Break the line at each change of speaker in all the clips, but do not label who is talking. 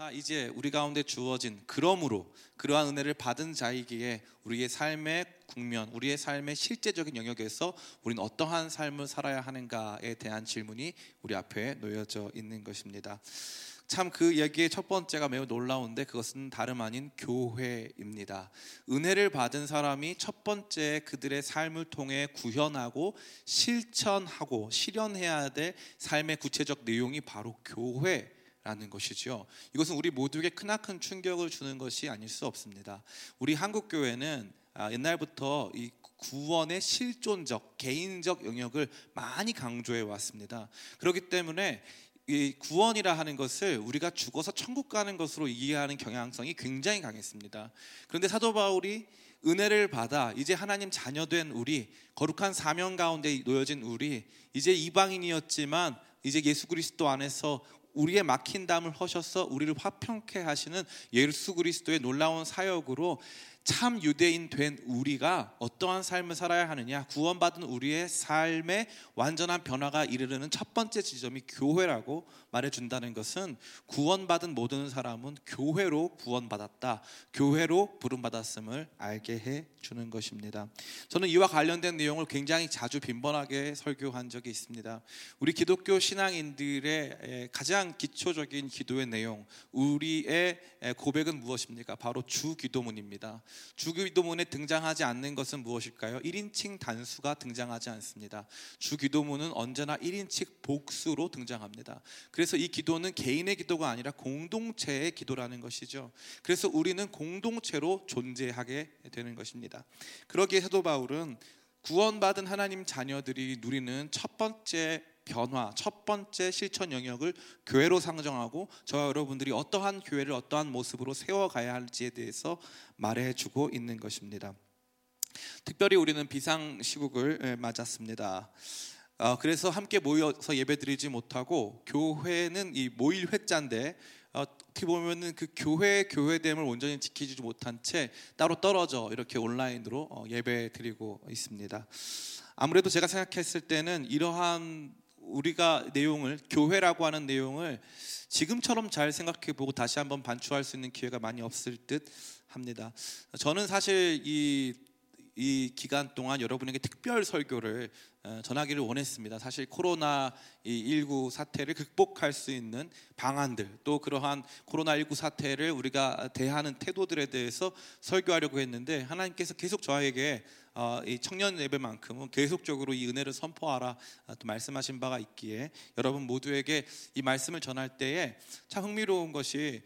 자, 이제 우리 가운데 주어진 그러므로 그러한 은혜를 받은 자이기에 우리의 삶의 국면, 우리의 삶의 실제적인 영역에서 우리는 어떠한 삶을 살아야 하는가에 대한 질문이 우리 앞에 놓여져 있는 것입니다. 참그 얘기의 첫 번째가 매우 놀라운데 그것은 다름 아닌 교회입니다. 은혜를 받은 사람이 첫 번째 그들의 삶을 통해 구현하고 실천하고 실현해야 될 삶의 구체적 내용이 바로 교회 라는 것이죠. 이것은 우리 모두에게 크나큰 충격을 주는 것이 아닐 수 없습니다. 우리 한국 교회는 아, 옛날부터 이 구원의 실존적 개인적 영역을 많이 강조해 왔습니다. 그렇기 때문에 이 구원이라 하는 것을 우리가 죽어서 천국 가는 것으로 이해하는 경향성이 굉장히 강했습니다. 그런데 사도 바울이 은혜를 받아 이제 하나님 자녀된 우리 거룩한 사명 가운데 놓여진 우리 이제 이방인이었지만 이제 예수 그리스도 안에서 우리의 막힌 담을 허셔서 우리를 화평케 하시는 예수 그리스도의 놀라운 사역으로 참 유대인 된 우리가 어떠한 삶을 살아야 하느냐 구원받은 우리의 삶의 완전한 변화가 이르르는 첫 번째 지점이 교회라고 말해준다는 것은 구원받은 모든 사람은 교회로 구원받았다 교회로 부름받았음을 알게 해 주는 것입니다. 저는 이와 관련된 내용을 굉장히 자주 빈번하게 설교한 적이 있습니다. 우리 기독교 신앙인들의 가장 기초적인 기도의 내용 우리의 고백은 무엇입니까? 바로 주 기도문입니다 주기도문에 등장하지 않는 것은 무엇일까요? 1인칭 단수가 등장하지 않습니다. 주기도문은 언제나 1인칭 복수로 등장합니다. 그래서 이 기도는 개인의 기도가 아니라 공동체의 기도라는 것이죠. 그래서 우리는 공동체로 존재하게 되는 것입니다. 그러기에 사도 바울은 구원받은 하나님 자녀들이 누리는 첫 번째 변화, 첫 번째 실천 영역을 교회로 상정하고 저와 여러분들이 어떠한 교회를 어떠한 모습으로 세워가야 할지에 대해서 말해주고 있는 것입니다. 특별히 우리는 비상 시국을 예, 맞았습니다. 어, 그래서 함께 모여서 예배드리지 못하고 교회는 이 모일 회자인데 어, 어떻게 보면은 그 교회 교회됨을 온전히 지키지 못한 채 따로 떨어져 이렇게 온라인으로 어, 예배 드리고 있습니다. 아무래도 제가 생각했을 때는 이러한 우리가 내용을 교회라고 하는 내용을 지금처럼 잘 생각해 보고 다시 한번 반추할 수 있는 기회가 많이 없을 듯 합니다. 저는 사실 이, 이 기간 동안 여러분에게 특별 설교를 어, 전하기를 원했습니다. 사실 코로나 19 사태를 극복할 수 있는 방안들 또 그러한 코로나 19 사태를 우리가 대하는 태도들에 대해서 설교하려고 했는데 하나님께서 계속 저에게 청년 예배만큼은 계속적으로 이 은혜를 선포하라 어, 또 말씀하신 바가 있기에 여러분 모두에게 이 말씀을 전할 때에 참 흥미로운 것이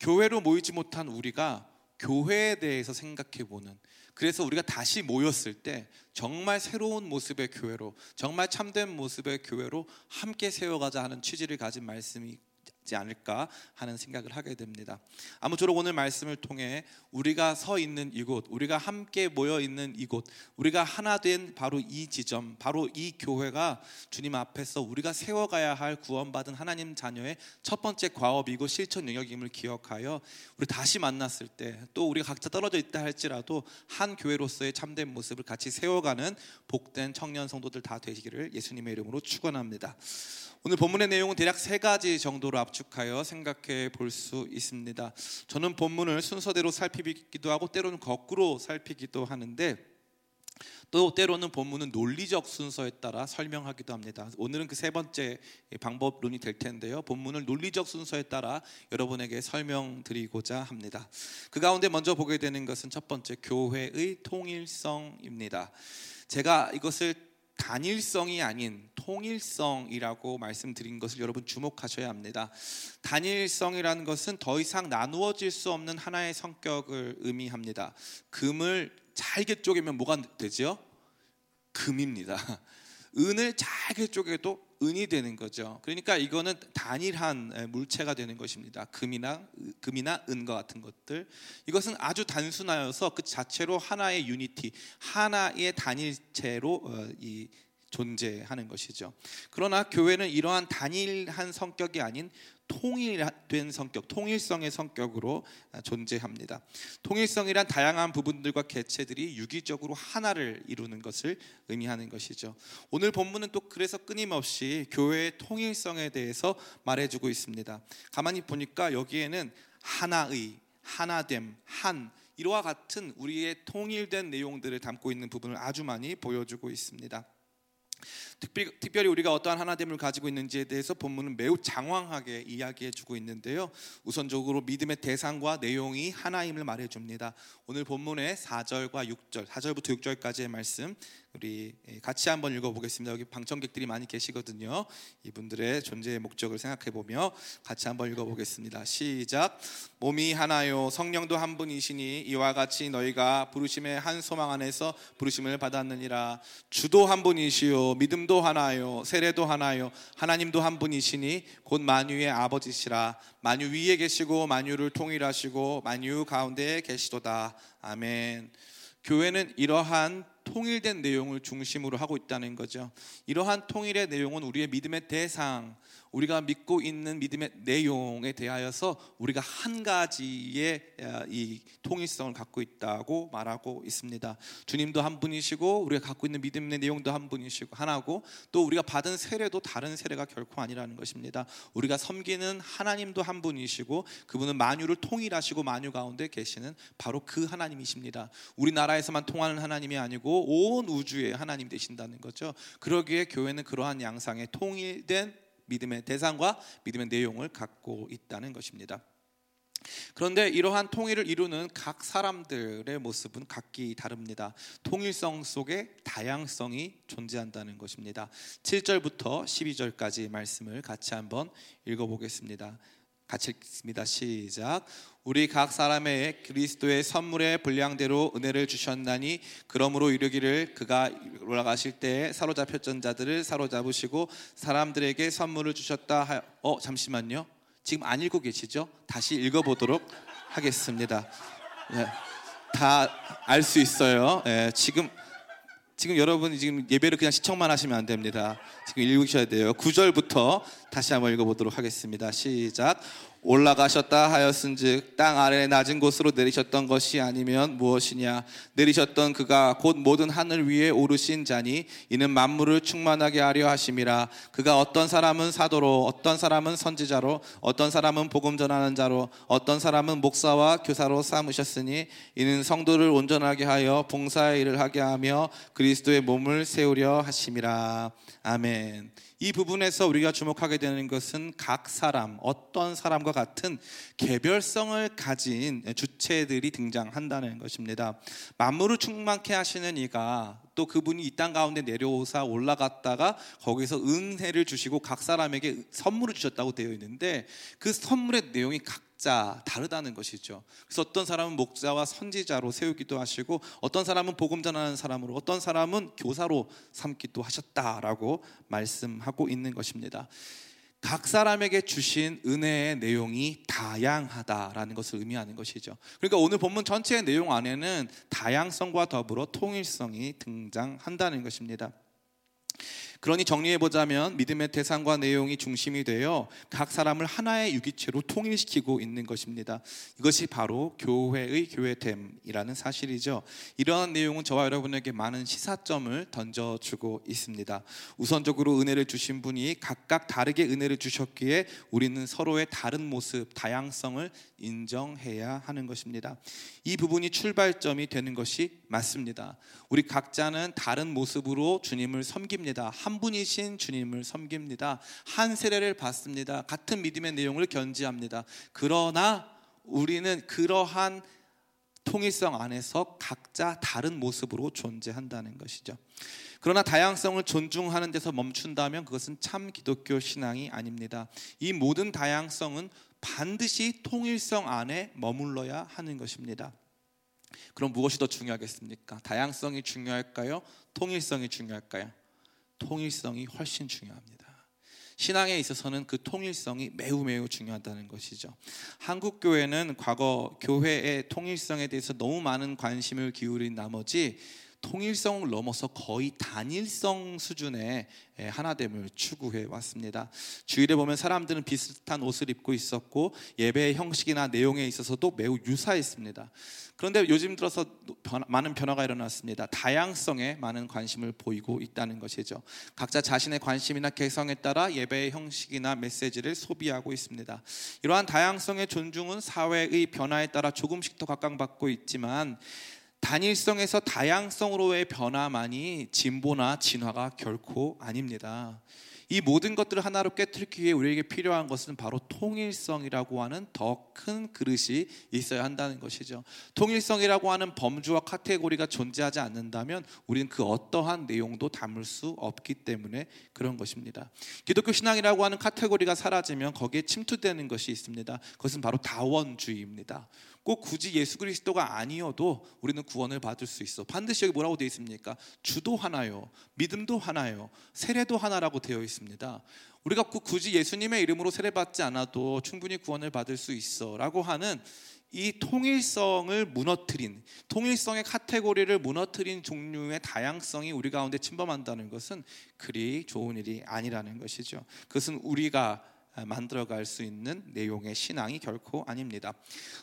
교회로 모이지 못한 우리가 교회에 대해서 생각해 보는 그래서 우리가 다시 모였을 때 정말 새로운 모습의 교회로 정말 참된 모습의 교회로 함께 세워가자 하는 취지를 가진 말씀이 있지 않을까 하는 생각을 하게 됩니다. 아무쪼록 오늘 말씀을 통해 우리가 서 있는 이곳, 우리가 함께 모여 있는 이곳, 우리가 하나 된 바로 이 지점, 바로 이 교회가 주님 앞에서 우리가 세워가야 할 구원받은 하나님 자녀의 첫 번째 과업이고 실천 영역임을 기억하여 우리 다시 만났을 때 또 우리가 각자 떨어져 있다 할지라도 한 교회로서의 참된 모습을 같이 세워가는 복된 청년 성도들 다 되시기를 예수님의 이름으로 축원합니다. 오늘 본문의 내용은 대략 세 가지 정도로 압축하여 생각해 볼 수 있습니다. 저는 본문을 순서대로 살피기도 하고 때로는 거꾸로 살피기도 하는데 또 때로는 본문은 논리적 순서에 따라 설명하기도 합니다. 오늘은 그 세 번째 방법론이 될 텐데요. 본문을 논리적 순서에 따라 여러분에게 설명드리고자 합니다. 그 가운데 먼저 보게 되는 것은 첫 번째 교회의 통일성입니다. 제가 이것을 단일성이 아닌 통일성이라고 말씀드린 것을 여러분 주목하셔야 합니다. 단일성이라는 것은 더 이상 나누어질 수 없는 하나의 성격을 의미합니다. 금을 잘게 쪼개면 뭐가 되죠? 금입니다. 은을 잘게 쪼개도 은이 되는 거죠. 그러니까 이거는 단일한 물체가 되는 것입니다. 금이나 금이나 은과 같은 것들. 이것은 아주 단순하여서 그 자체로 하나의 유니티, 하나의 단일체로 어, 이 존재하는 것이죠. 그러나 교회는 이러한 단일한 성격이 아닌 통일된 성격, 통일성의 성격으로 존재합니다. 통일성이란 다양한 부분들과 개체들이 유기적으로 하나를 이루는 것을 의미하는 것이죠. 오늘 본문은 또 그래서 끊임없이 교회의 통일성에 대해서 말해주고 있습니다. 가만히 보니까 여기에는 하나의, 하나됨, 한 이와 같은 우리의 통일된 내용들을 담고 있는 부분을 아주 많이 보여주고 있습니다. 특별히 우리가 어떠한 하나됨을 가지고 있는지에 대해서 본문은 매우 장황하게 이야기해 주고 있는데요. 우선적으로 믿음의 대상과 내용이 하나임을 말해 줍니다. 오늘 본문의 4절과 6절, 4절부터 6절까지의 말씀 우리 같이 한번 읽어보겠습니다. 여기 방청객들이 많이 계시거든요. 이분들의 존재의 목적을 생각해 보며 같이 한번 읽어보겠습니다. 시작. 몸이 하나요, 성령도 한 분이시니 이와 같이 너희가 부르심의 한 소망 안에서 부르심을 받았느니라. 주도 한 분이시요, 믿음도 하나요, 세례도 하나요, 하나님도 한 분이시니 곧 만유의 아버지시라. 만유 위에 계시고 만유를 통일하시고 만유 가운데에 계시도다. 아멘. 교회는 이러한 통일된 내용을 중심으로 하고 있다는 거죠. 이러한 통일의 내용은 우리의 믿음의 대상, 우리가 믿고 있는 믿음의 내용에 대하여서 우리가 한 가지의 이 통일성을 갖고 있다고 말하고 있습니다. 주님도 한 분이시고 우리가 갖고 있는 믿음의 내용도 한 분이시고 하나고 또 우리가 받은 세례도 다른 세례가 결코 아니라는 것입니다. 우리가 섬기는 하나님도 한 분이시고 그분은 만유를 통일하시고 만유 가운데 계시는 바로 그 하나님이십니다. 우리나라에서만 통하는 하나님이 아니고 온 우주의 하나님 되신다는 거죠. 그러기에 교회는 그러한 양상의 통일된 믿음의 대상과 믿음의 내용을 갖고 있다는 것입니다. 그런데 이러한 통일을 이루는 각 사람들의 모습은 각기 다릅니다. 통일성 속에 다양성이 존재한다는 것입니다. 7절부터 12절까지 말씀을 같이 한번 읽어보겠습니다. 같이 읽습니다. 시작. 우리 각 사람의 그리스도의 선물의 분량대로 은혜를 주셨나니 그러므로 이르기를 그가 올라가실 때 사로잡혔던 자들을 사로잡으시고 사람들에게 선물을 주셨다. 하여, 어 잠시만요. 지금 안 읽고 계시죠? 다시 읽어보도록 하겠습니다. 네, 다알 수 있어요. 네, 지금 지금 여러분 지금 예배를 그냥 시청만 하시면 안 됩니다. 지금 읽으셔야 돼요. 9절부터 다시 한번 읽어보도록 하겠습니다. 시작. 올라가셨다 하였은즉 땅 아래 낮은 곳으로 내리셨던 것이 아니면 무엇이냐? 내리셨던 그가 곧 모든 하늘 위에 오르신 자니 이는 만물을 충만하게 하려 하심이라. 그가 어떤 사람은 사도로 어떤 사람은 선지자로 어떤 사람은 복음 전하는 자로 어떤 사람은 목사와 교사로 삼으셨으니 이는 성도를 온전하게 하여 봉사의 일을 하게 하며 그리스도의 몸을 세우려 하심이라 아멘. 이 부분에서 우리가 주목하게 되는 것은 각 사람, 어떤 사람과 같은 개별성을 가진 주체들이 등장한다는 것입니다. 만물을 충만케 하시는 이가 또 그분이 이 땅 가운데 내려오사 올라갔다가 거기서 은혜를 주시고 각 사람에게 선물을 주셨다고 되어 있는데 그 선물의 내용이 각 각자 다르다는 것이죠. 그래서 어떤 사람은 목자와 선지자로 세우기도 하시고 어떤 사람은 복음 전하는 사람으로 어떤 사람은 교사로 삼기도 하셨다라고 말씀하고 있는 것입니다. 각 사람에게 주신 은혜의 내용이 다양하다라는 것을 의미하는 것이죠. 그러니까 오늘 본문 전체의 내용 안에는 다양성과 더불어 통일성이 등장한다는 것입니다. 그러니 정리해 보자면 믿음의 대상과 내용이 중심이 되어 각 사람을 하나의 유기체로 통일시키고 있는 것입니다. 이것이 바로 교회의 교회됨이라는 사실이죠. 이러한 내용은 저와 여러분에게 많은 시사점을 던져주고 있습니다. 우선적으로 은혜를 주신 분이 각각 다르게 은혜를 주셨기에 우리는 서로의 다른 모습, 다양성을 인정해야 하는 것입니다. 이 부분이 출발점이 되는 것이 맞습니다. 우리 각자는 다른 모습으로 주님을 섬깁니다. 한 분이신 주님을 섬깁니다. 한 세례를 받습니다. 같은 믿음의 내용을 견지합니다. 그러나 우리는 그러한 통일성 안에서 각자 다른 모습으로 존재한다는 것이죠. 그러나 다양성을 존중하는 데서 멈춘다면 그것은 참 기독교 신앙이 아닙니다. 이 모든 다양성은 반드시 통일성 안에 머물러야 하는 것입니다. 그럼 무엇이 더 중요하겠습니까? 다양성이 중요할까요? 통일성이 중요할까요? 통일성이 훨씬 중요합니다. 신앙에 있어서는 그 통일성이 매우 매우 중요하다는 것이죠. 한국 교회는 과거 교회의 통일성에 대해서 너무 많은 관심을 기울인 나머지 통일성을 넘어서 거의 단일성 수준의 예, 하나됨을 추구해 왔습니다. 주일에 보면 사람들은 비슷한 옷을 입고 있었고 예배의 형식이나 내용에 있어서도 매우 유사했습니다. 그런데 요즘 들어서 많은 변화가 일어났습니다. 다양성에 많은 관심을 보이고 있다는 것이죠. 각자 자신의 관심이나 개성에 따라 예배의 형식이나 메시지를 소비하고 있습니다. 이러한 다양성의 존중은 사회의 변화에 따라 조금씩 더 각광받고 있지만 단일성에서 다양성으로의 변화만이 진보나 진화가 결코 아닙니다. 이 모든 것들을 하나로 깨뜨리기 위해 우리에게 필요한 것은 바로 통일성이라고 하는 더 큰 그릇이 있어야 한다는 것이죠. 통일성이라고 하는 범주와 카테고리가 존재하지 않는다면 우리는 그 어떠한 내용도 담을 수 없기 때문에 그런 것입니다. 기독교 신앙이라고 하는 카테고리가 사라지면 거기에 침투되는 것이 있습니다. 그것은 바로 다원주의입니다. 꼭 굳이 예수 그리스도가 아니어도 우리는 구원을 받을 수 있어. 반드시 여기 뭐라고 되어 있습니까? 주도 하나요. 믿음도 하나요. 세례도 하나라고 되어 있습니다. 우리가 굳이 예수님의 이름으로 세례받지 않아도 충분히 구원을 받을 수 있어라고 하는 이 통일성을 무너뜨린 통일성의 카테고리를 무너뜨린 종류의 다양성이 우리 가운데 침범한다는 것은 그리 좋은 일이 아니라는 것이죠. 그것은 우리가 만들어갈 수 있는 내용의 신앙이 결코 아닙니다.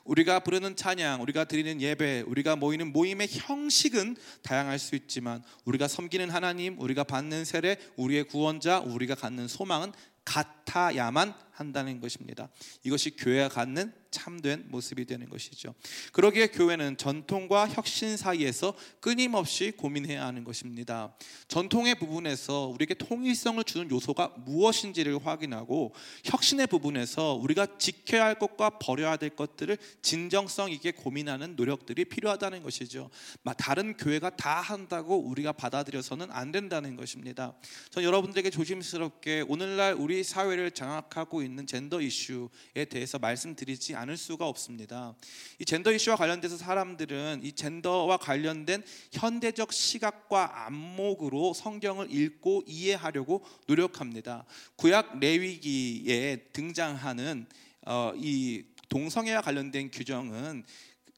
우리가 부르는 찬양, 우리가 드리는 예배, 우리가 모이는 모임의 형식은 다양할 수 있지만 우리가 섬기는 하나님, 우리가 받는 세례, 우리의 구원자, 우리가 갖는 소망은 같아야만 한다는 것입니다. 이것이 교회가 갖는 참된 모습이 되는 것이죠. 그러기에 교회는 전통과 혁신 사이에서 끊임없이 고민해야 하는 것입니다. 전통의 부분에서 우리에게 통일성을 주는 요소가 무엇인지를 확인하고 혁신의 부분에서 우리가 지켜야 할 것과 버려야 될 것들을 진정성 있게 고민하는 노력들이 필요하다는 것이죠. 다른 교회가 다 한다고 우리가 받아들여서는 안 된다는 것입니다. 전 여러분들에게 조심스럽게 오늘날 우리 사회를 장악하고 있는 젠더 이슈에 대해서 말씀드리지 않을 수가 없습니다. 이 젠더 이슈와 관련돼서 사람들은 이 젠더와 관련된 현대적 시각과 안목으로 성경을 읽고 이해하려고 노력합니다. 구약 레위기에 등장하는 어, 이 동성애와 관련된 규정은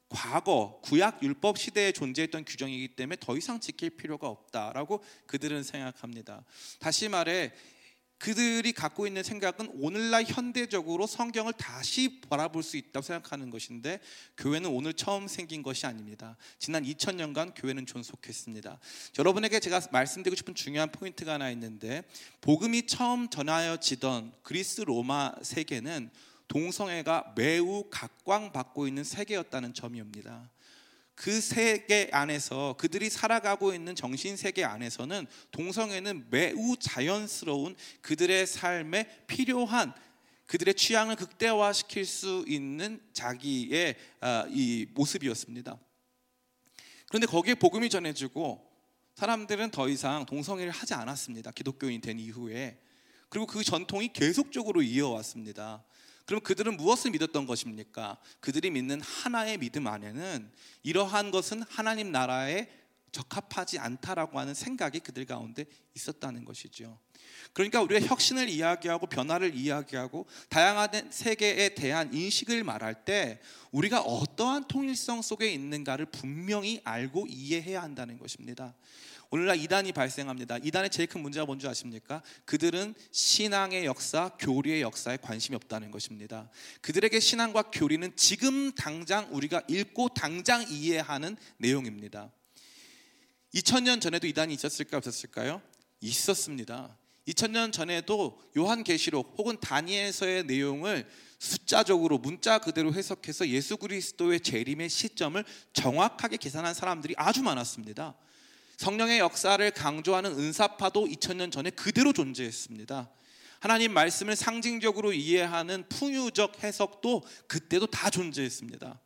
과거 구약 율법 시대에 존재했던 규정이기 때문에 더 이상 지킬 필요가 없다라고 그들은 생각합니다. 다시 말해 그들이 갖고 있는 생각은 오늘날 현대적으로 성경을 다시 바라볼 수 있다고 생각하는 것인데 교회는 오늘 처음 생긴 것이 아닙니다. 지난 2000년간 교회는 존속했습니다. 여러분에게 제가 말씀드리고 싶은 중요한 포인트가 하나 있는데 복음이 처음 전하여지던 그리스 로마 세계는 동성애가 매우 각광받고 있는 세계였다는 점이옵니다. 그 세계 안에서 그들이 살아가고 있는 정신 세계 안에서는 동성애는 매우 자연스러운 그들의 삶에 필요한 그들의 취향을 극대화시킬 수 있는 자기의 아, 이 모습이었습니다. 그런데 거기에 복음이 전해지고 사람들은 더 이상 동성애를 하지 않았습니다. 기독교인 된 이후에 그리고 그 전통이 계속적으로 이어왔습니다. 그럼 그들은 무엇을 믿었던 것입니까? 그들이 믿는 하나의 믿음 안에는 이러한 것은 하나님 나라에 적합하지 않다라고 하는 생각이 그들 가운데 있었다는 것이죠. 그러니까 우리가 혁신을 이야기하고 변화를 이야기하고 다양한 세계에 대한 인식을 말할 때 우리가 어떠한 통일성 속에 있는가를 분명히 알고 이해해야 한다는 것입니다. 오늘날 이단이 발생합니다. 이단의 제일 큰 문제가 뭔지 아십니까? 그들은 신앙의 역사, 교리의 역사에 관심이 없다는 것입니다. 그들에게 신앙과 교리는 지금 당장 우리가 읽고 당장 이해하는 내용입니다. 2000년 전에도 이단이 있었을까 없었을까요? 있었습니다. 2000년 전에도 요한계시록 혹은 다니엘서의 내용을 숫자적으로 문자 그대로 해석해서 예수 그리스도의 재림의 시점을 정확하게 계산한 사람들이 아주 많았습니다. 성령의 역사를 강조하는 은사파도 2000년 전에 그대로 존재했습니다. 하나님 말씀을 상징적으로 이해하는 풍유적 해석도 그때도 다 존재했습니다.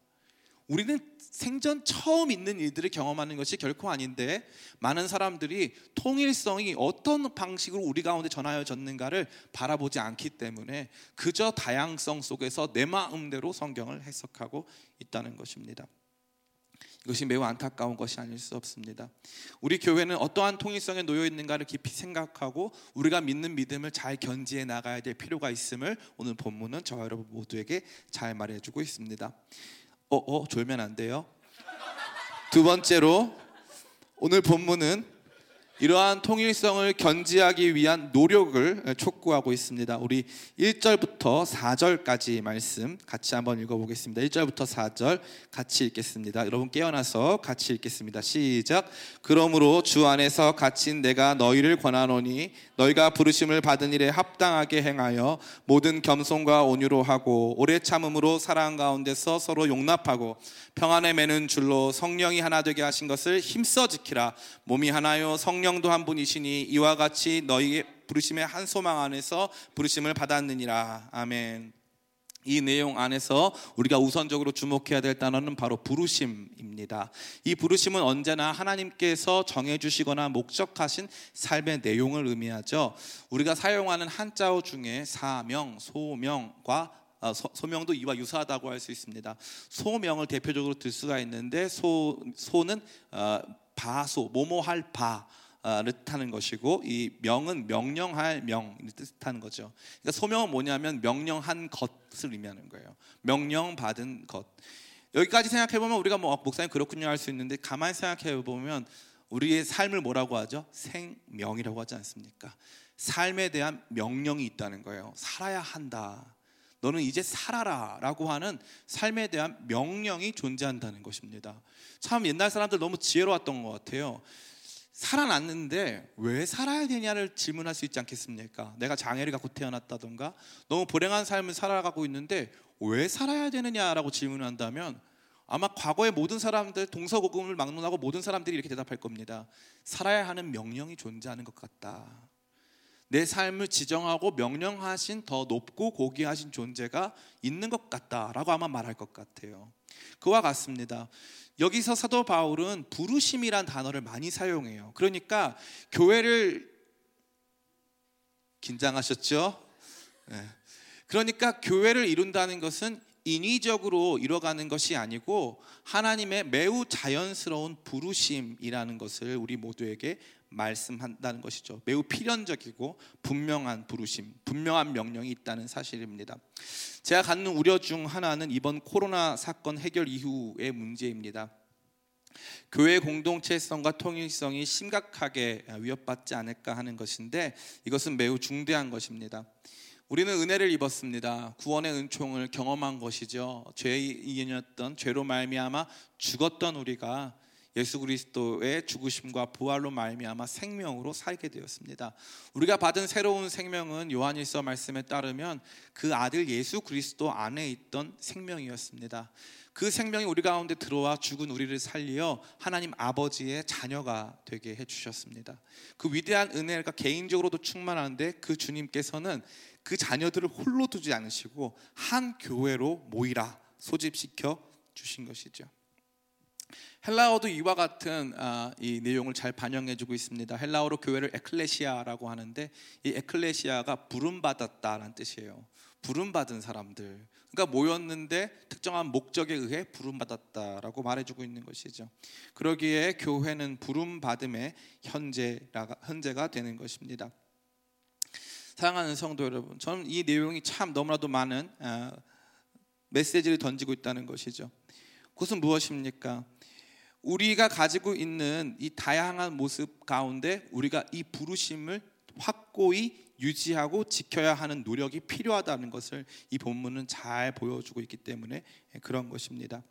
우리는 생전 처음 있는 일들을 경험하는 것이 결코 아닌데 많은 사람들이 통일성이 어떤 방식으로 우리 가운데 전하여졌는가를 바라보지 않기 때문에 그저 다양성 속에서 내 마음대로 성경을 해석하고 있다는 것입니다. 이것이 매우 안타까운 것이 아닐 수 없습니다. 우리 교회는 어떠한 통일성에 놓여 있는가를 깊이 생각하고 우리가 믿는 믿음을 잘 견지해 나가야 될 필요가 있음을 오늘 본문은 저와 여러분 모두에게 잘 말해주고 있습니다. 어, 어, 졸면 안 돼요. 두 번째로 오늘 본문은 이러한 통일성을 견지하기 위한 노력을 촉구하고 있습니다. 우리 1절부터 4절까지 말씀 같이 한번 읽어보겠습니다. 1절부터 4절 같이 읽겠습니다. 여러분 깨어나서 같이 읽겠습니다. 시작. 그러므로 주 안에서 갇힌 내가 너희를 권하노니 너희가 부르심을 받은 일에 합당하게 행하여 모든 겸손과 온유로 하고 오래 참음으로 사랑 가운데서 서로 용납하고 평안에 매는 줄로 성령이 하나 되게 하신 것을 힘써 지키라. 몸이 하나요 성령 성령도 한 분이시니 이와 같이 너희의 부르심의 한 소망 안에서 부르심을 받았느니라. 아멘. 이 내용 안에서 우리가 우선적으로 주목해야 될 단어는 바로 부르심입니다. 이 부르심은 언제나 하나님께서 정해주시거나 목적하신 삶의 내용을 의미하죠. 우리가 사용하는 한자어 중에 사명, 소명과 어, 소명도 이와 유사하다고 할 수 있습니다. 소명을 대표적으로 들 수가 있는데 소 소는 어, 바소 모모할 바 뜻하는 것이고 이 명은 명령할 명을 뜻하는 거죠. 그러니까 소명은 뭐냐면 명령한 것을 의미하는 거예요. 명령 받은 것. 여기까지 생각해 보면 우리가 뭐 목사님 그렇군요 할 수 있는데 가만히 생각해 보면 우리의 삶을 뭐라고 하죠? 생명이라고 하지 않습니까? 삶에 대한 명령이 있다는 거예요. 살아야 한다. 너는 이제 살아라 라고 하는 삶에 대한 명령이 존재한다는 것입니다. 참 옛날 사람들 너무 지혜로웠던 것 같아요. 살아났는데 왜 살아야 되냐를 질문할 수 있지 않겠습니까? 내가 장애를 갖고 태어났다던가 너무 불행한 삶을 살아가고 있는데 왜 살아야 되느냐라고 질문한다면 아마 과거의 모든 사람들 동서고금을 막론하고 모든 사람들이 이렇게 대답할 겁니다. 살아야 하는 명령이 존재하는 것 같다. 내 삶을 지정하고 명령하신 더 높고 고귀하신 존재가 있는 것 같다라고 아마 말할 것 같아요. 그와 같습니다. 여기서 사도 바울은 부르심이란 단어를 많이 사용해요. 그러니까 교회를 긴장하셨죠? 네. 그러니까 교회를 이룬다는 것은 인위적으로 이뤄가는 것이 아니고 하나님의 매우 자연스러운 부르심이라는 것을 우리 모두에게 말씀한다는 것이죠. 매우 필연적이고 분명한 부르심, 분명한 명령이 있다는 사실입니다. 제가 갖는 우려 중 하나는 이번 코로나 사건 해결 이후의 문제입니다. 교회 공동체성과 통일성이 심각하게 위협받지 않을까 하는 것인데 이것은 매우 중대한 것입니다. 우리는 은혜를 입었습니다. 구원의 은총을 경험한 것이죠. 죄인이었던 죄로 말미암아 죽었던 우리가 예수 그리스도의 죽으심과 부활로 말미암아 생명으로 살게 되었습니다. 우리가 받은 새로운 생명은 요한일서 말씀에 따르면 그 아들 예수 그리스도 안에 있던 생명이었습니다. 그 생명이 우리 가운데 들어와 죽은 우리를 살리어 하나님 아버지의 자녀가 되게 해 주셨습니다. 그 위대한 은혜가 개인적으로도 충만한데 그 주님께서는 그 자녀들을 홀로 두지 않으시고 한 교회로 모이라 소집시켜 주신 것이죠. 헬라어도 이와 같은 아, 이 내용을 잘 반영해주고 있습니다. 헬라어로 교회를 에클레시아라고 하는데 이 에클레시아가 부름 받았다라는 뜻이에요. 부름 받은 사람들. 그러니까 모였는데 특정한 목적에 의해 부름 받았다라고 말해주고 있는 것이죠. 그러기에 교회는 부름 받음의 현재가 현재가 되는 것입니다. 사랑하는 성도 여러분, 저는 이 내용이 참 너무나도 많은 아, 메시지를 던지고 있다는 것이죠. 그것은 무엇입니까? 우리가 가지고 있는 이 다양한 모습 가운데 우리가 이 부르심을 확고히 유지하고 지켜야 하는 노력이 필요하다는 것을 이 본문은 잘 보여주고 있기 때문에 그런 것입니다.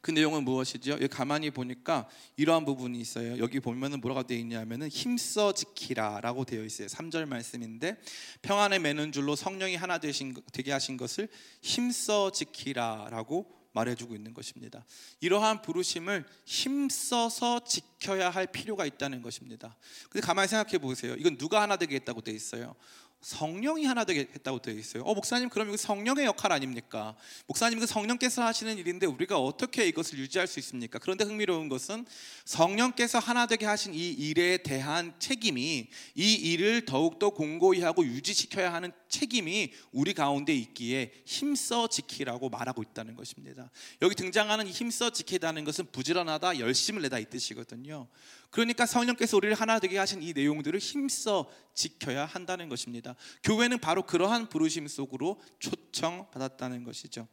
그 내용은 무엇이죠? 여기 가만히 보니까 이러한 부분이 있어요. 여기 보면은 뭐라고 되어 있냐면은 힘써 지키라라고 되어 있어요. 3절 말씀인데 평안에 매는 줄로 성령이 하나 되신 되게 하신 것을 힘써 지키라라고 말해주고 있는 것입니다. 이러한 부르심을 힘써서 지켜야 할 필요가 있다는 것입니다. 근데 가만히 생각해 보세요. 이건 누가 하나 되겠다고 돼 있어요. 성령이 하나 되겠다고 되어 있어요. 어 목사님 그럼 이거 성령의 역할 아닙니까? 목사님 그 성령께서 하시는 일인데 우리가 어떻게 이것을 유지할 수 있습니까? 그런데 흥미로운 것은 성령께서 하나 되게 하신 이 일에 대한 책임이 이 일을 더욱더 공고히 하고 유지시켜야 하는 책임이 우리 가운데 있기에 힘써 지키라고 말하고 있다는 것입니다. 여기 등장하는 힘써 지키다는 것은 부지런하다, 열심을 내다 이 뜻이거든요. 그러니까 성령께서 우리를 하나 되게 하신 이 내용들을 힘써 지켜야 한다는 것입니다. 교회는 바로 그러한 부르심 속으로 초청받았다는 것이죠.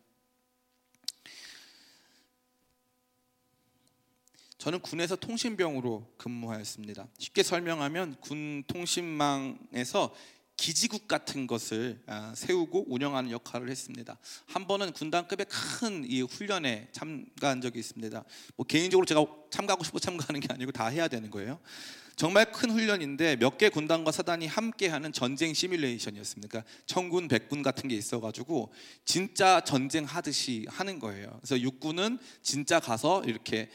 저는 군에서 통신병으로 근무하였습니다. 쉽게 설명하면 군 통신망에서 기지국 같은 것을 아, 세우고 운영하는 역할을 했습니다. 한 번은 군단급의 큰 이 훈련에 참가한 적이 있습니다. 뭐 개인적으로 제가 참가하고 싶어 참가하는 게 아니고 다 해야 되는 거예요. 정말 큰 훈련인데 몇 개 군단과 사단이 함께하는 전쟁 시뮬레이션이었습니다. 그러니까 청군, 백군 같은 게 있어가지고 진짜 전쟁 하듯이 하는 거예요. 그래서 육군은 진짜 가서 이렇게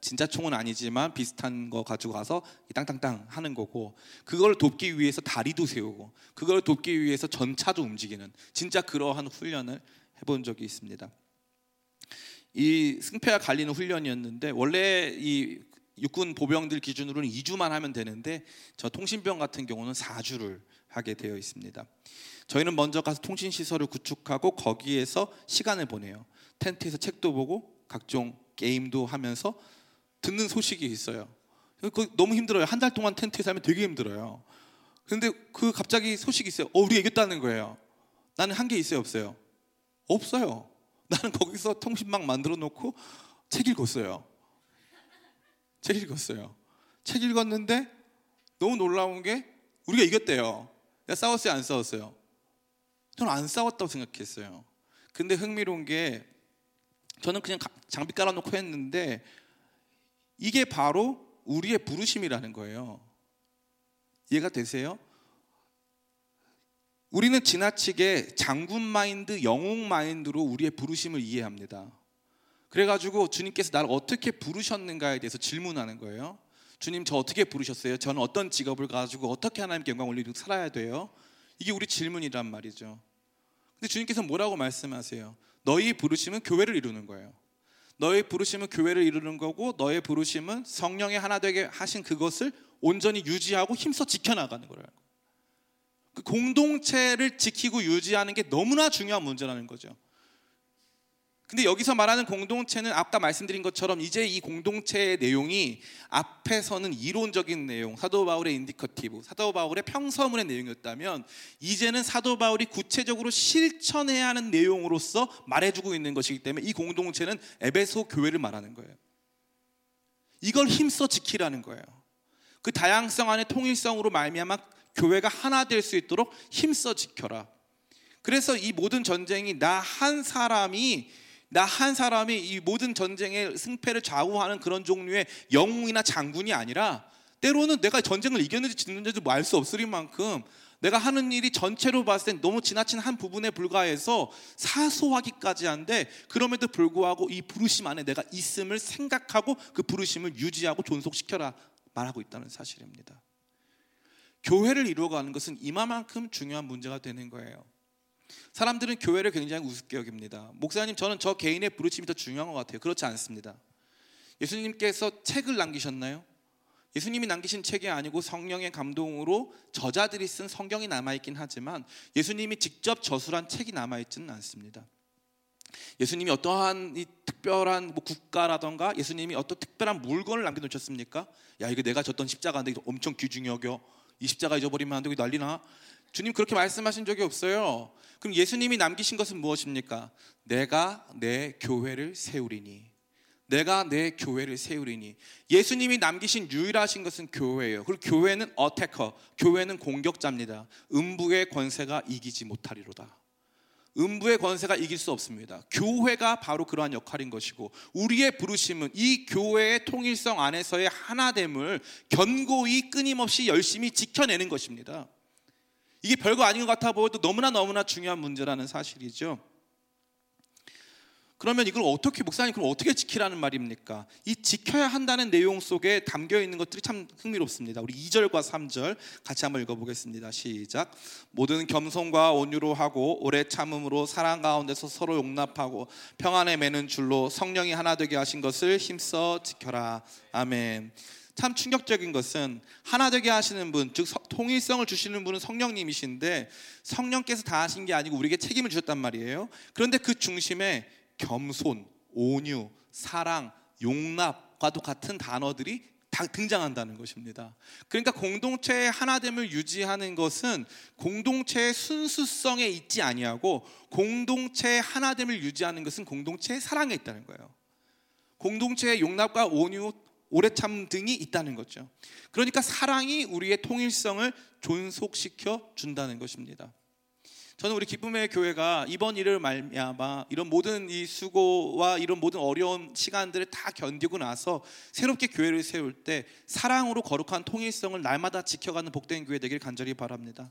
진짜 총은 아니지만 비슷한 거 가지고 가서 땅땅땅 하는 거고 그걸 돕기 위해서 다리도 세우고 그걸 돕기 위해서 전차도 움직이는 진짜 그러한 훈련을 해본 적이 있습니다. 이 승패가 갈리는 훈련이었는데 원래 이 육군 보병들 기준으로는 2주만 하면 되는데 저 통신병 같은 경우는 4주를 하게 되어 있습니다. 저희는 먼저 가서 통신 시설을 구축하고 거기에서 시간을 보내요. 텐트에서 책도 보고 각종 게임도 하면서 듣는 소식이 있어요. 그 너무 힘들어요. 한 달 동안 텐트에 면 되게 힘들어요. 근데 그 갑자기 소식이 있어요. 어, 우리 이겼다는 거예요. 나는 한 게 있어요, 없어요? 없어요. 나는 거기서 통신망 만들어 놓고 책 읽었어요. 책 읽었어요. 책 읽었는데 너무 놀라운 게 우리가 이겼대요. 내가 싸웠어요, 안 싸웠어요? 저는 안 싸웠다고 생각했어요. 근데 흥미로운 게 저는 그냥 장비 깔아놓고 했는데 이게 바로 우리의 부르심이라는 거예요. 이해가 되세요? 우리는 지나치게 장군 마인드, 영웅 마인드로 우리의 부르심을 이해합니다. 그래가지고 주님께서 나를 어떻게 부르셨는가에 대해서 질문하는 거예요. 주님 저 어떻게 부르셨어요? 저는 어떤 직업을 가지고 어떻게 하나님께 영광 올리고 살아야 돼요? 이게 우리 질문이란 말이죠. 근데 주님께서 뭐라고 말씀하세요? 너희 부르심은 교회를 이루는 거예요. 너의 부르심은 교회를 이루는 거고 너의 부르심은 성령의 하나 되게 하신 그것을 온전히 유지하고 힘써 지켜나가는 거예요. 그 공동체를 지키고 유지하는 게 너무나 중요한 문제라는 거죠. 근데 여기서 말하는 공동체는 아까 말씀드린 것처럼 이제 이 공동체의 내용이 앞에서는 이론적인 내용, 사도 바울의 indicative, 사도 바울의 평서문의 내용이었다면 이제는 사도 바울이 구체적으로 실천해야 하는 내용으로서 말해주고 있는 것이기 때문에 이 공동체는 에베소 교회를 말하는 거예요. 이걸 힘써 지키라는 거예요. 그 다양성 안에 통일성으로 말미암아 교회가 하나 될 수 있도록 힘써 지켜라. 그래서 이 모든 전쟁이 나 한 사람이 나 한 사람이 이 모든 전쟁의 승패를 좌우하는 그런 종류의 영웅이나 장군이 아니라 때로는 내가 전쟁을 이겼는지 지는지도 뭐 알수 없을 만큼 내가 하는 일이 전체로 봤을 땐 너무 지나친 한 부분에 불과해서 사소하기까지 한데 그럼에도 불구하고 이 부르심 안에 내가 있음을 생각하고 그 부르심을 유지하고 존속시켜라 말하고 있다는 사실입니다. 교회를 이루어가는 것은 이만큼 중요한 문제가 되는 거예요. 사람들은 교회를 굉장히 우습게 여깁니다. 목사님, 저는 저 개인의 부르침이 더 중요한 것 같아요. 그렇지 않습니다. 예수님께서 책을 남기셨나요? 예수님이 남기신 책이 아니고 성령의 감동으로 저자들이 쓴 성경이 남아있긴 하지만 예수님이 직접 저술한 책이 남아있지는 않습니다. 예수님이 어떠한 이 특별한 뭐 국가라던가 예수님이 어떤 특별한 물건을 남겨놓으셨습니까? 야 이거 내가 졌던 십자가인데 엄청 귀중히 여겨 이 십자가 잊어버리면 안 되고 난리나 주님 그렇게 말씀하신 적이 없어요. 그럼 예수님이 남기신 것은 무엇입니까? 내가 내 교회를 세우리니. 내가 내 교회를 세우리니. 예수님이 남기신 유일하신 것은 교회예요. 그리고 교회는 어테커, 교회는 공격자입니다. 음부의 권세가 이기지 못하리로다. 음부의 권세가 이길 수 없습니다. 교회가 바로 그러한 역할인 것이고 우리의 부르심은 이 교회의 통일성 안에서의 하나됨을 견고히 끊임없이 열심히 지켜내는 것입니다. 이게 별거 아닌 것 같아 보여도 너무나 너무나 중요한 문제라는 사실이죠. 그러면 이걸 어떻게 목사님 그럼 어떻게 지키라는 말입니까? 이 지켜야 한다는 내용 속에 담겨 있는 것들이 참 흥미롭습니다. 우리 2절과 3절 같이 한번 읽어 보겠습니다. 시작. 모든 겸손과 온유로 하고 오래 참음으로 사랑 가운데서 서로 용납하고 평안에 매는 줄로 성령이 하나 되게 하신 것을 힘써 지켜라. 아멘. 참 충격적인 것은 하나 되게 하시는 분, 즉 통일성을 주시는 분은 성령님이신데 성령께서 다 하신 게 아니고 우리에게 책임을 주셨단 말이에요. 그런데 그 중심에 겸손, 온유, 사랑, 용납과도 같은 단어들이 다 등장한다는 것입니다. 그러니까 공동체의 하나됨을 유지하는 것은 공동체의 순수성에 있지 아니하고 공동체의 하나됨을 유지하는 것은 공동체의 사랑에 있다는 거예요. 공동체의 용납과 온유, 오래 참 등이 있다는 거죠. 그러니까 사랑이 우리의 통일성을 존속시켜 준다는 것입니다. 저는 우리 기쁨의 교회가 이번 일을 말미암아 이런 모든 이 수고와 이런 모든 어려운 시간들을 다 견디고 나서 새롭게 교회를 세울 때 사랑으로 거룩한 통일성을 날마다 지켜가는 복된 교회 되길 간절히 바랍니다.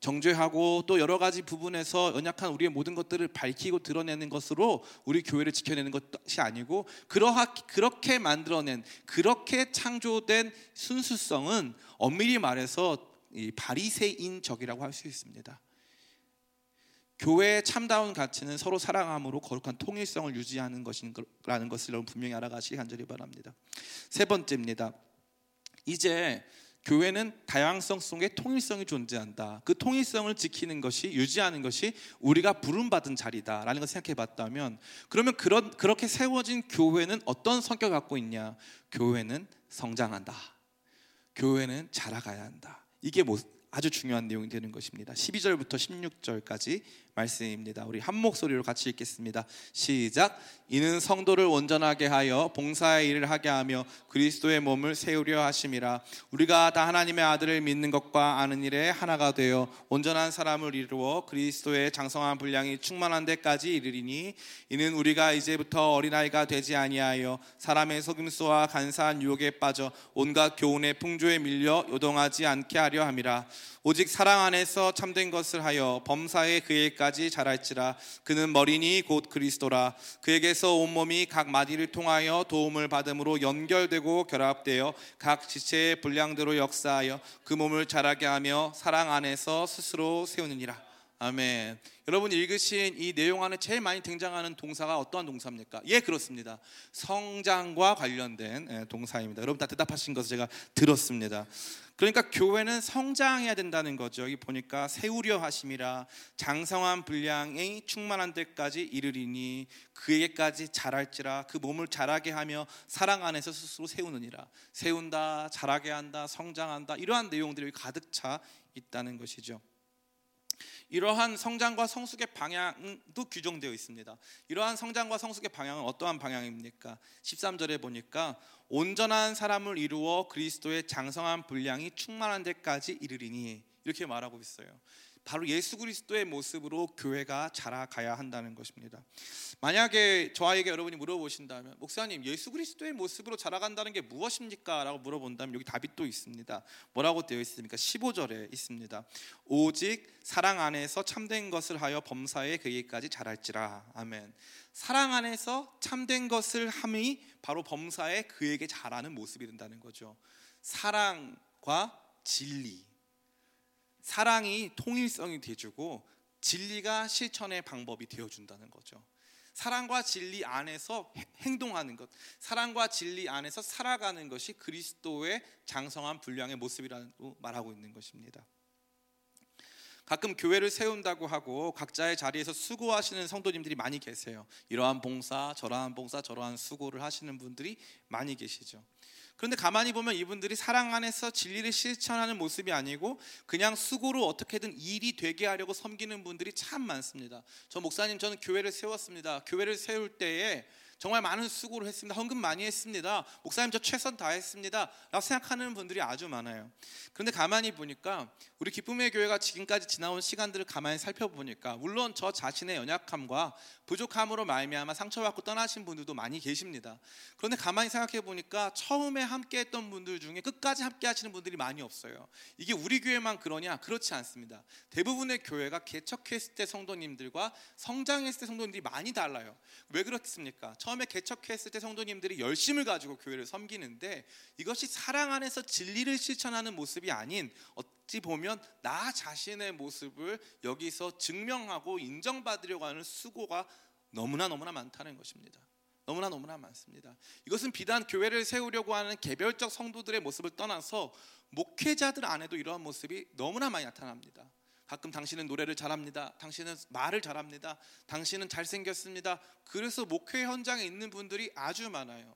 정죄하고 또 여러 가지 부분에서 연약한 우리의 모든 것들을 밝히고 드러내는 것으로 우리 교회를 지켜내는 것이 아니고 그러하 그렇게 만들어낸 그렇게 창조된 순수성은 엄밀히 말해서 바리새인적이라고 할 수 있습니다. 교회의 참다운 가치는 서로 사랑함으로 거룩한 통일성을 유지하는 것이라는 것을 여러분 분명히 알아가시기 간절히 바랍니다. 세 번째입니다. 이제 교회는 다양성 속에 통일성이 존재한다. 그 통일성을 지키는 것이 유지하는 것이 우리가 부름받은 자리다라는 것을 생각해 봤다면 그러면 그런 그렇게 세워진 교회는 어떤 성격을 갖고 있냐? 교회는 성장한다. 교회는 자라가야 한다. 이게 뭐 아주 중요한 내용이 되는 것입니다. 12절부터 16절까지 말씀입니다. 우리 한 목소리로 같이 읽겠습니다. 시작. 이는 성도를 온전하게 하여 봉사의 일을 하게 하며 그리스도의 몸을 세우려 하심이라. 우리가 다 하나님의 아들을 믿는 것과 아는 일에 하나가 되어 온전한 사람을 이루어 그리스도의 장성한 분량이 충만한 데까지 이르리니 이는 우리가 이제부터 어린아이가 되지 아니하여 사람의 속임수와 간사한 유혹에 빠져 온갖 교훈의 풍조에 밀려 요동하지 않게 하려 함이라. 오직 사랑 안에서 참된 것을 하여 범사에 그에까지 자랄지라. 그는 머리니 곧 그리스도라. 그에게서 온몸이 각 마디를 통하여 도움을 받음으로 연결되고 결합되어 각 지체의 분량대로 역사하여 그 몸을 자라게 하며 사랑 안에서 스스로 세우느니라 아멘. 여러분 읽으신 이 내용 안에 제일 많이 등장하는 동사가 어떠한 동사입니까? 예, 그렇습니다. 성장과 관련된 예, 동사입니다. 여러분 다 대답하신 것을 제가 들었습니다. 그러니까 교회는 성장해야 된다는 거죠. 여기 보니까 세우려 하심이라 장성한 분량이 충만한 데까지 이르리니 그에게까지 자랄지라 그 몸을 자라게 하며 사랑 안에서 스스로 세우느니라. 세운다, 자라게 한다, 성장한다 이러한 내용들이 가득 차 있다는 것이죠. 이러한 성장과 성숙의 방향도 규정되어 있습니다. 이러한 성장과 성숙의 방향은 어떠한 방향입니까? 13절에 보니까 온전한 사람을 이루어 그리스도의 장성한 분량이 충만한 데까지 이르리니 이렇게 말하고 있어요. 바로 예수 그리스도의 모습으로 교회가 자라가야 한다는 것입니다. 만약에 저에게 여러분이 물어보신다면 목사님 예수 그리스도의 모습으로 자라간다는 게 무엇입니까? 라고 물어본다면 여기 답이 또 있습니다. 뭐라고 되어 있습니까? 15절에 있습니다. 오직 사랑 안에서 참된 것을 하여 범사에 그에게까지 자랄지라. 아멘. 사랑 안에서 참된 것을 함이 바로 범사에 그에게 자라는 모습이 된다는 거죠. 사랑과 진리 사랑이 통일성이 되주고 진리가 실천의 방법이 되어준다는 거죠. 사랑과 진리 안에서 행동하는 것, 사랑과 진리 안에서 살아가는 것이 그리스도의 장성한 분량의 모습이라고 말하고 있는 것입니다. 가끔 교회를 세운다고 하고 각자의 자리에서 수고하시는 성도님들이 많이 계세요. 이러한 봉사, 저러한 봉사, 저러한 수고를 하시는 분들이 많이 계시죠. 그런데 가만히 보면 이분들이 사랑 안에서 진리를 실천하는 모습이 아니고 그냥 수고로 어떻게든 일이 되게 하려고 섬기는 분들이 참 많습니다. 저 목사님 저는 교회를 세웠습니다. 교회를 세울 때에 정말 많은 수고를 했습니다. 헌금 많이 했습니다. 목사님 저 최선 다했습니다. 라고 생각하는 분들이 아주 많아요. 그런데 가만히 보니까 우리 기쁨의 교회가 지금까지 지나온 시간들을 가만히 살펴보니까 물론 저 자신의 연약함과 부족함으로 말미암아 상처받고 떠나신 분들도 많이 계십니다. 그런데 가만히 생각해 보니까 처음에 함께했던 분들 중에 끝까지 함께하시는 분들이 많이 없어요. 이게 우리 교회만 그러냐? 그렇지 않습니다. 대부분의 교회가 개척했을 때 성도님들과 성장했을 때 성도님들이 많이 달라요. 왜 그렇습니까? 처음에 개척했을 때 성도님들이 열심을 가지고 교회를 섬기는데 이것이 사랑 안에서 진리를 실천하는 모습이 아닌 어찌 보면 나 자신의 모습을 여기서 증명하고 인정받으려고 하는 수고가 너무나 너무나 많다는 것입니다. 너무나 너무나 많습니다. 이것은 비단 교회를 세우려고 하는 개별적 성도들의 모습을 떠나서 목회자들 안에도 이러한 모습이 너무나 많이 나타납니다. 가끔 당신은 노래를 잘합니다. 당신은 말을 잘합니다. 당신은 잘생겼습니다. 그래서 목회 현장에 있는 분들이 아주 많아요.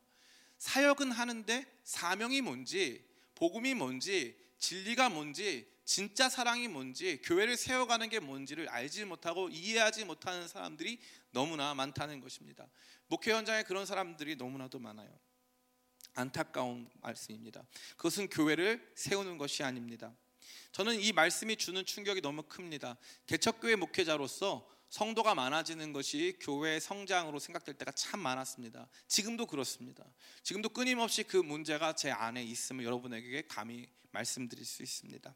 사역은 하는데 사명이 뭔지, 복음이 뭔지, 진리가 뭔지, 진짜 사랑이 뭔지, 교회를 세워가는 게 뭔지를 알지 못하고 이해하지 못하는 사람들이 너무나 많다는 것입니다. 목회 현장에 그런 사람들이 너무나도 많아요. 안타까운 말씀입니다. 그것은 교회를 세우는 것이 아닙니다. 저는 이 말씀이 주는 충격이 너무 큽니다. 개척교회 목회자로서 성도가 많아지는 것이 교회의 성장으로 생각될 때가 참 많았습니다. 지금도 그렇습니다. 지금도 끊임없이 그 문제가 제 안에 있음을 여러분에게 감히 말씀드릴 수 있습니다.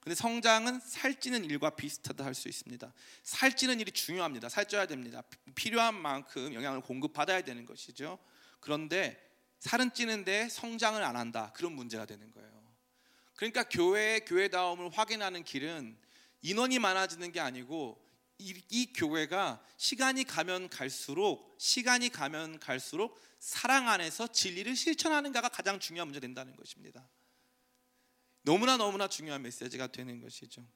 근데 성장은 살찌는 일과 비슷하다 할 수 있습니다. 살찌는 일이 중요합니다. 살쪄야 됩니다. 필요한 만큼 영양을 공급받아야 되는 것이죠. 그런데 살은 찌는데 성장을 안 한다. 그런 문제가 되는 거예요. 그러니까 교회의 교회다움을 확인하는 길은 인원이 많아지는 게 아니고 이, 이, 교회가 시간이 가면 갈수록 시간이 가면 갈수록 사랑 안에서 진리를 실천하는가가 가장 중요한 문제 된다는 것입니다. 너무나 너무나 중요한 메시지가 되는 것이죠.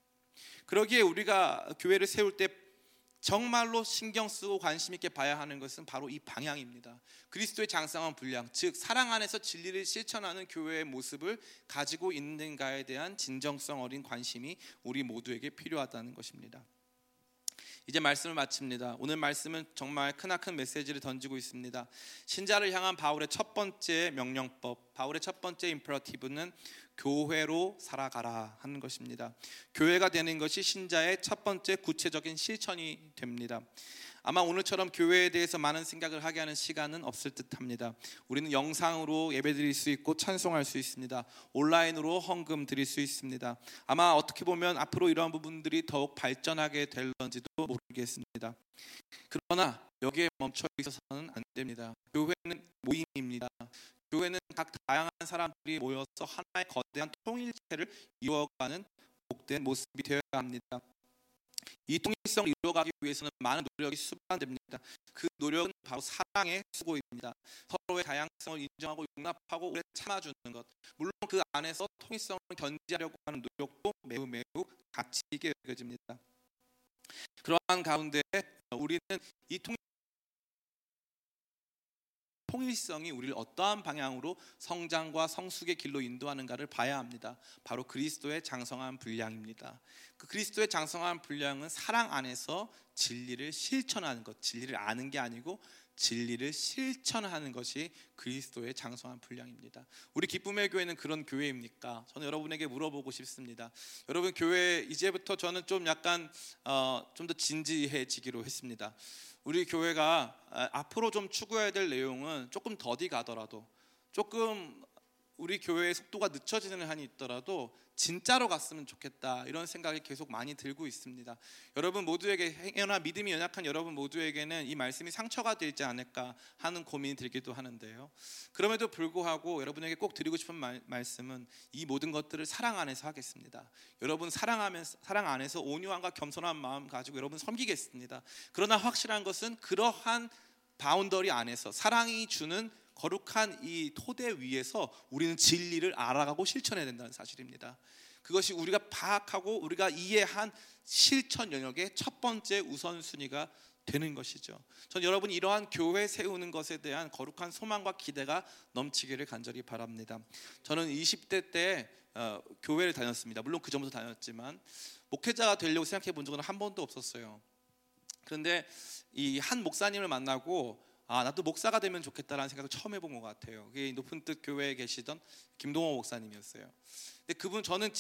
그러기에 우리가 교회를 세울 때 정말로 신경 쓰고 관심 있게 봐야 하는 것은 바로 이 방향입니다. 그리스도의 장성한 분량, 즉 사랑 안에서 진리를 실천하는 교회의 모습을 가지고 있는가에 대한 진정성 어린 관심이 우리 모두에게 필요하다는 것입니다. 이제 말씀을 마칩니다. 오늘 말씀은 정말 크나큰 메시지를 던지고 있습니다. 신자를 향한 바울의 첫 번째 명령법, 바울의 첫 번째 임퍼러티브는 교회로 살아가라 하는 것입니다. 교회가 되는 것이 신자의 첫 번째 구체적인 실천이 됩니다. 아마 오늘처럼 교회에 대해서 많은 생각을 하게 하는 시간은 없을 듯합니다. 우리는 영상으로 예배드릴 수 있고 찬송할 수 있습니다. 온라인으로 헌금 드릴 수 있습니다. 아마 어떻게 보면 앞으로 이러한 부분들이 더욱 발전하게 될런지도 모르겠습니다. 그러나 여기에 멈춰 있어서는 안 됩니다. 교회는 모임입니다. 교회는 각 다양한 사람들이 모여서 하나의 거대한 통일체를 이루어가는 복된 모습이 되어야 합니다. 이 통일성을 이루어가기 위해서는 많은 노력이 수반됩니다. 그 노력은 바로 사랑의 수고입니다. 서로의 다양성을 인정하고 용납하고 오래 참아주는 것. 물론 그 안에서 통일성을 견지하려고 하는 노력도 매우 매우 가치 있게 여겨집니다. 그러한 가운데 우리는 이 통일 통일성이 우리를 어떠한 방향으로 성장과 성숙의 길로 인도하는가를 봐야 합니다. 바로 그리스도의 장성한 분량입니다. 그 그리스도의 장성한 분량은 사랑 안에서 진리를 실천하는 것, 진리를 아는 게 아니고 진리를 실천하는 것이 그리스도의 장성한 분량입니다. 우리 기쁨의 교회는 그런 교회입니까? 저는 여러분에게 물어보고 싶습니다. 여러분 교회 이제부터 저는 좀 약간 어, 좀 더 진지해지기로 했습니다. 우리 교회가 아, 앞으로 좀 추구해야 될 내용은 조금 더디 가더라도 조금 우리 교회의 속도가 늦춰지는 한이 있더라도 진짜로 갔으면 좋겠다 이런 생각이 계속 많이 들고 있습니다. 여러분 모두에게 행여나 믿음이 연약한 여러분 모두에게는 이 말씀이 상처가 되지 않을까 하는 고민이 들기도 하는데요. 그럼에도 불구하고 여러분에게 꼭 드리고 싶은 말, 말씀은 이 모든 것들을 사랑 안에서 하겠습니다. 여러분 사랑하면 사랑 안에서 온유함과 겸손한 마음 가지고 여러분 섬기겠습니다. 그러나 확실한 것은 그러한 boundary 안에서 사랑이 주는 거룩한 이 토대 위에서 우리는 진리를 알아가고 실천해야 된다는 사실입니다. 그것이 우리가 파악하고 우리가 이해한 실천 영역의 첫 번째 우선순위가 되는 것이죠. 전 여러분 이러한 교회 세우는 것에 대한 거룩한 소망과 기대가 넘치기를 간절히 바랍니다. 저는 20대 때 어, 교회를 다녔습니다. 물론 그 전부터 다녔지만 목회자가 되려고 생각해 본 적은 한 번도 없었어요. 그런데 이 한 목사님을 만나고 아 나도 목사가 되면 좋겠다라는 생각을 처음 해본 것 같아요. 그게 높은 뜻 교회에 계시던 김동호 목사님이었어요. 근데 그분 저는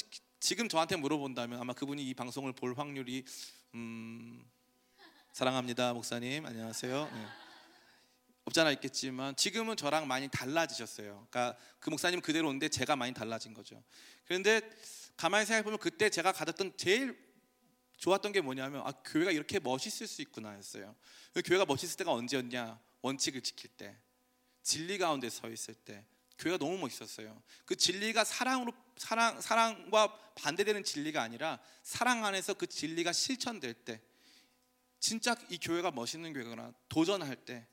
지, 금 저한테 물어본다면 아마 그분이 이 방송을 볼 확률이 음, 사랑합니다 목사님 안녕하세요. 네. 없잖아 있겠지만 지금은 저랑 많이 달라지셨어요. 그러니까 그 목사님 그대로 오는데 제가 많이 달라진 거죠. 그런데 가만히 생각해 보면 그때 제가 가졌던 제일 좋았던 게 뭐냐면 아 교회가 이렇게 멋있을 수 있구나였어요. 교회가 멋있을 때가 언제였냐? 원칙을 지킬 때, 진리 가운데 서 있을 때, 교회가 너무 멋있었어요. 그 진리가 사랑으로 사랑 사랑과 반대되는 진리가 아니라 사랑 안에서 그 진리가 실천될 때, 진짜 이 교회가 멋있는 교회구나 도전할 때,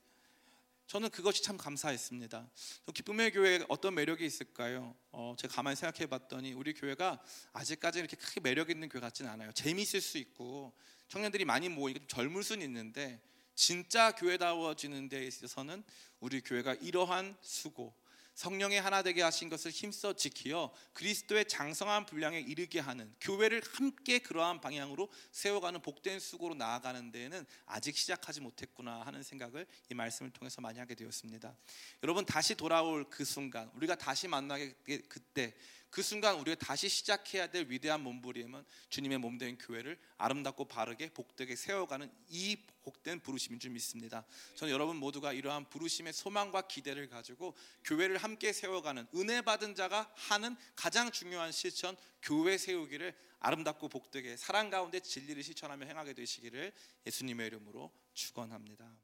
저는 그것이 참 감사했습니다. 기쁨의 교회에 어떤 매력이 있을까요? 어, 제가 가만히 생각해봤더니 우리 교회가 아직까지 이렇게 크게 매력 있는 교회 같지는 않아요. 재미있을 수 있고 청년들이 많이 모이고 젊을 수는 있는데 진짜 교회다워지는 데 있어서는 우리 교회가 이러한 수고, 성령의 하나 되게 하신 것을 힘써 지키어 그리스도의 장성한 분량에 이르게 하는 교회를 함께 그러한 방향으로 세워가는 복된 수고로 나아가는 데에는 아직 시작하지 못했구나 하는 생각을 이 말씀을 통해서 많이 하게 되었습니다. 여러분 다시 돌아올 그 순간 우리가 다시 만나게 될 그때 그 순간 우리가 다시 시작해야 될 위대한 몸부림은 주님의 몸 된 교회를 아름답고 바르게 복되게 세워가는 이 복된 부르심인 줄 믿습니다. 저는 여러분 모두가 이러한 부르심의 소망과 기대를 가지고 교회를 함께 세워가는 은혜 받은 자가 하는 가장 중요한 실천 교회 세우기를 아름답고 복되게 사랑 가운데 진리를 실천하며 행하게 되시기를 예수님의 이름으로 축원합니다.